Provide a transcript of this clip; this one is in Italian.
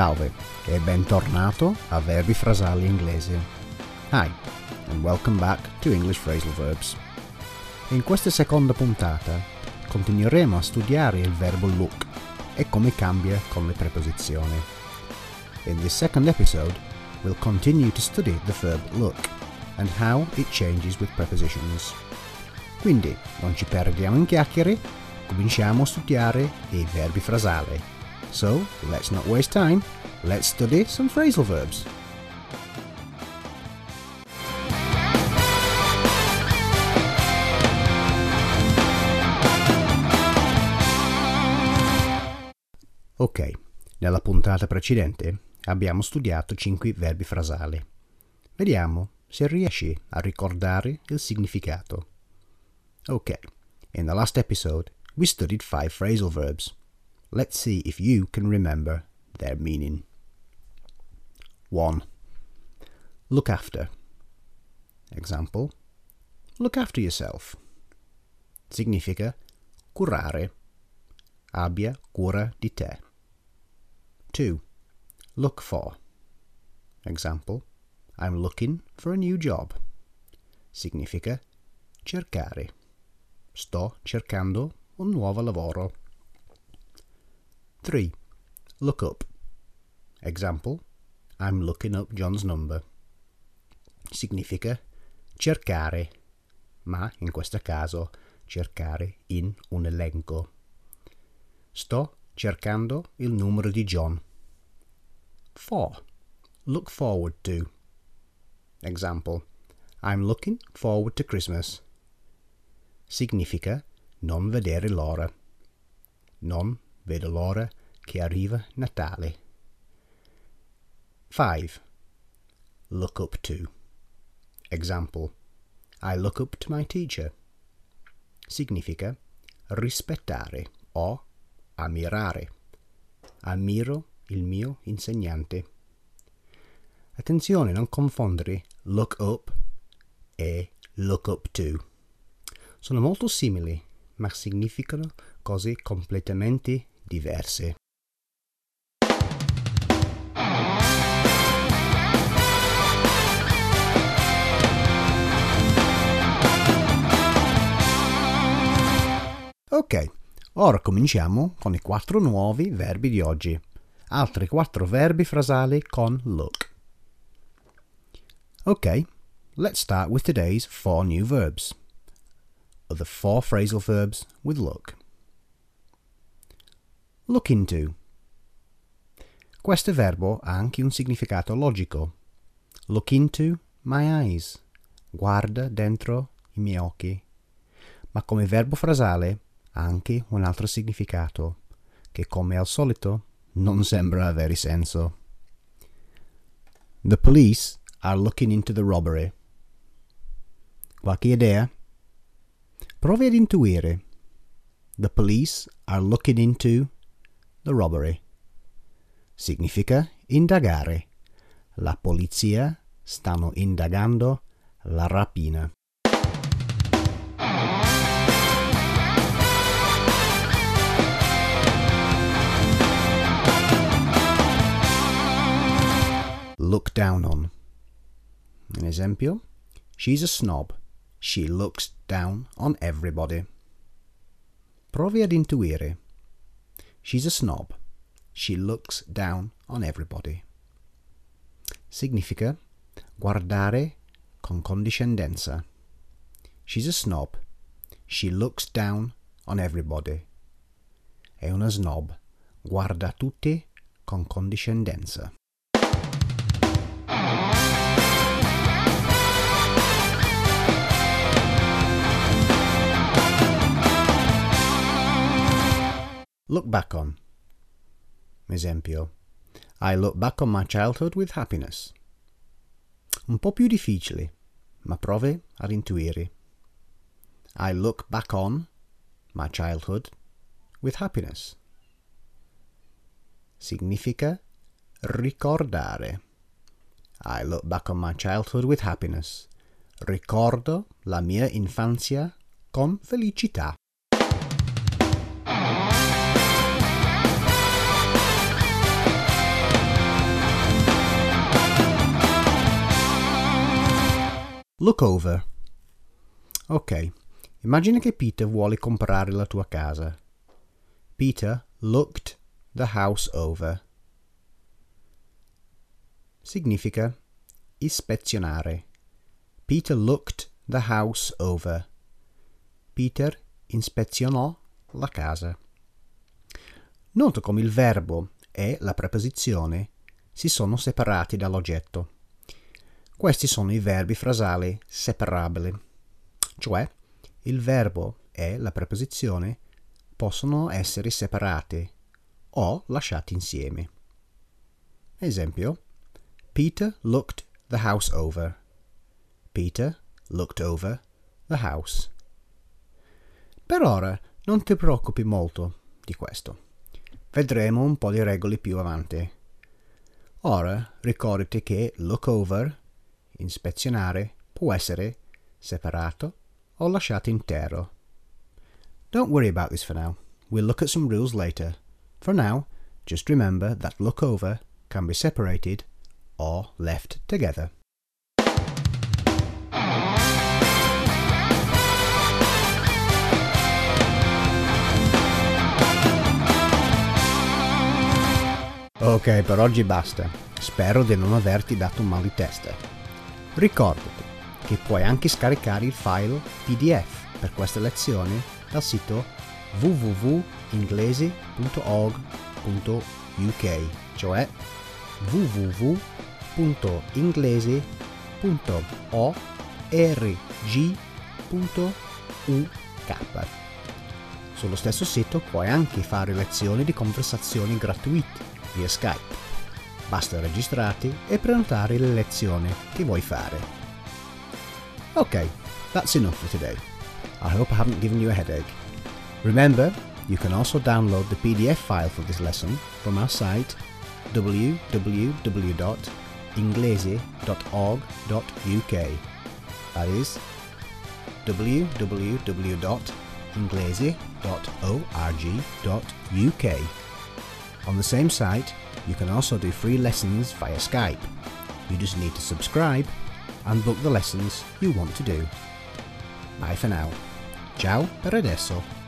Salve e bentornato a Verbi Frasali Inglese. Hi, and welcome back to English Phrasal Verbs. In questa seconda puntata continueremo a studiare il verbo look e come cambia con le preposizioni. In this second episode, we'll continue to study the verb look and how it changes with prepositions. Quindi, non ci perdiamo in chiacchiere, cominciamo a studiare i verbi frasali. So, let's not waste time, let's study some phrasal verbs. Ok, nella puntata precedente abbiamo studiato 5 verbi frasali. Vediamo se riesci a ricordare il significato. Ok, in the last episode we studied 5 phrasal verbs. Let's see if you can remember their meaning. 1. Look after. Example. Look after yourself. Significa curare. Abbia cura di te. 2. Look for. Example. I'm looking for a new job. Significa cercare. Sto cercando un nuovo lavoro. 3. Look up. Example. I'm looking up John's number. Significa cercare, ma in questo caso cercare in un elenco. Sto cercando il numero di John. 4. Look forward to. Example. I'm looking forward to Christmas. Significa non vedere l'ora. Non vedo l'ora che arriva Natale. 5. Look up to. Example. I look up to my teacher. Significa rispettare o ammirare. Ammiro il mio insegnante. Attenzione, non confondere look up e look up to. Sono molto simili, ma significano cose completamente diverse. Ok, ora cominciamo con i quattro nuovi verbi di oggi. Altri quattro verbi frasali con look. Ok, let's start with today's four new verbs. The four phrasal verbs with look. Look into. Questo verbo ha anche un significato logico. Look into my eyes. Guarda dentro i miei occhi. Ma come verbo frasale ha anche un altro significato, che come al solito non sembra avere senso. The police are looking into the robbery. Qualche idea? Provi ad intuire. The police are looking into the robbery. Significa indagare. La polizia stanno indagando la rapina. Look down on. An esempio. She's a snob. She looks down on everybody. Provi ad intuire. She's a snob. She looks down on everybody. Significa guardare con condiscendenza. She's a snob. She looks down on everybody. È una snob. Guarda tutti con condiscendenza. Look back on. Esempio. I look back on my childhood with happiness. Un po' più difficile, ma provi ad intuire. I look back on my childhood with happiness. Significa ricordare. I look back on my childhood with happiness. Ricordo la mia infanzia con felicità. Look over. Ok, immagina che Peter vuole comprare la tua casa. Peter looked the house over. Significa ispezionare. Peter looked the house over. Peter ispezionò la casa. Nota come il verbo e la preposizione si sono separati dall'oggetto. Questi sono i verbi frasali separabili, cioè il verbo e la preposizione possono essere separati o lasciati insieme. Esempio, Peter looked the house over. Peter looked over the house. Per ora non ti preoccupi molto di questo. Vedremo un po' di regole più avanti. Ora ricordati che look over, ispezionare, può essere separato o lasciato intero. Don't worry about this for now. We'll look at some rules later. For now, just remember that look over can be separated or left together. Ok, per oggi basta. Spero di non averti dato un mal di testa. Ricordati che puoi anche scaricare il file PDF per queste lezioni dal sito www.inglesi.org.uk, cioè www.inglesi.org.uk. Sullo stesso sito puoi anche fare lezioni di conversazioni gratuite via Skype. Basta registrarti e prenotare le lezioni che vuoi fare. Ok, that's enough for today. I hope I haven't given you a headache. Remember, you can also download the PDF file for this lesson from our site www.inglese.org.uk. That is www.inglesi.org.uk. On the same site, you can also do free lessons via Skype. You just need to subscribe and book the lessons you want to do. Bye for now. Ciao per adesso.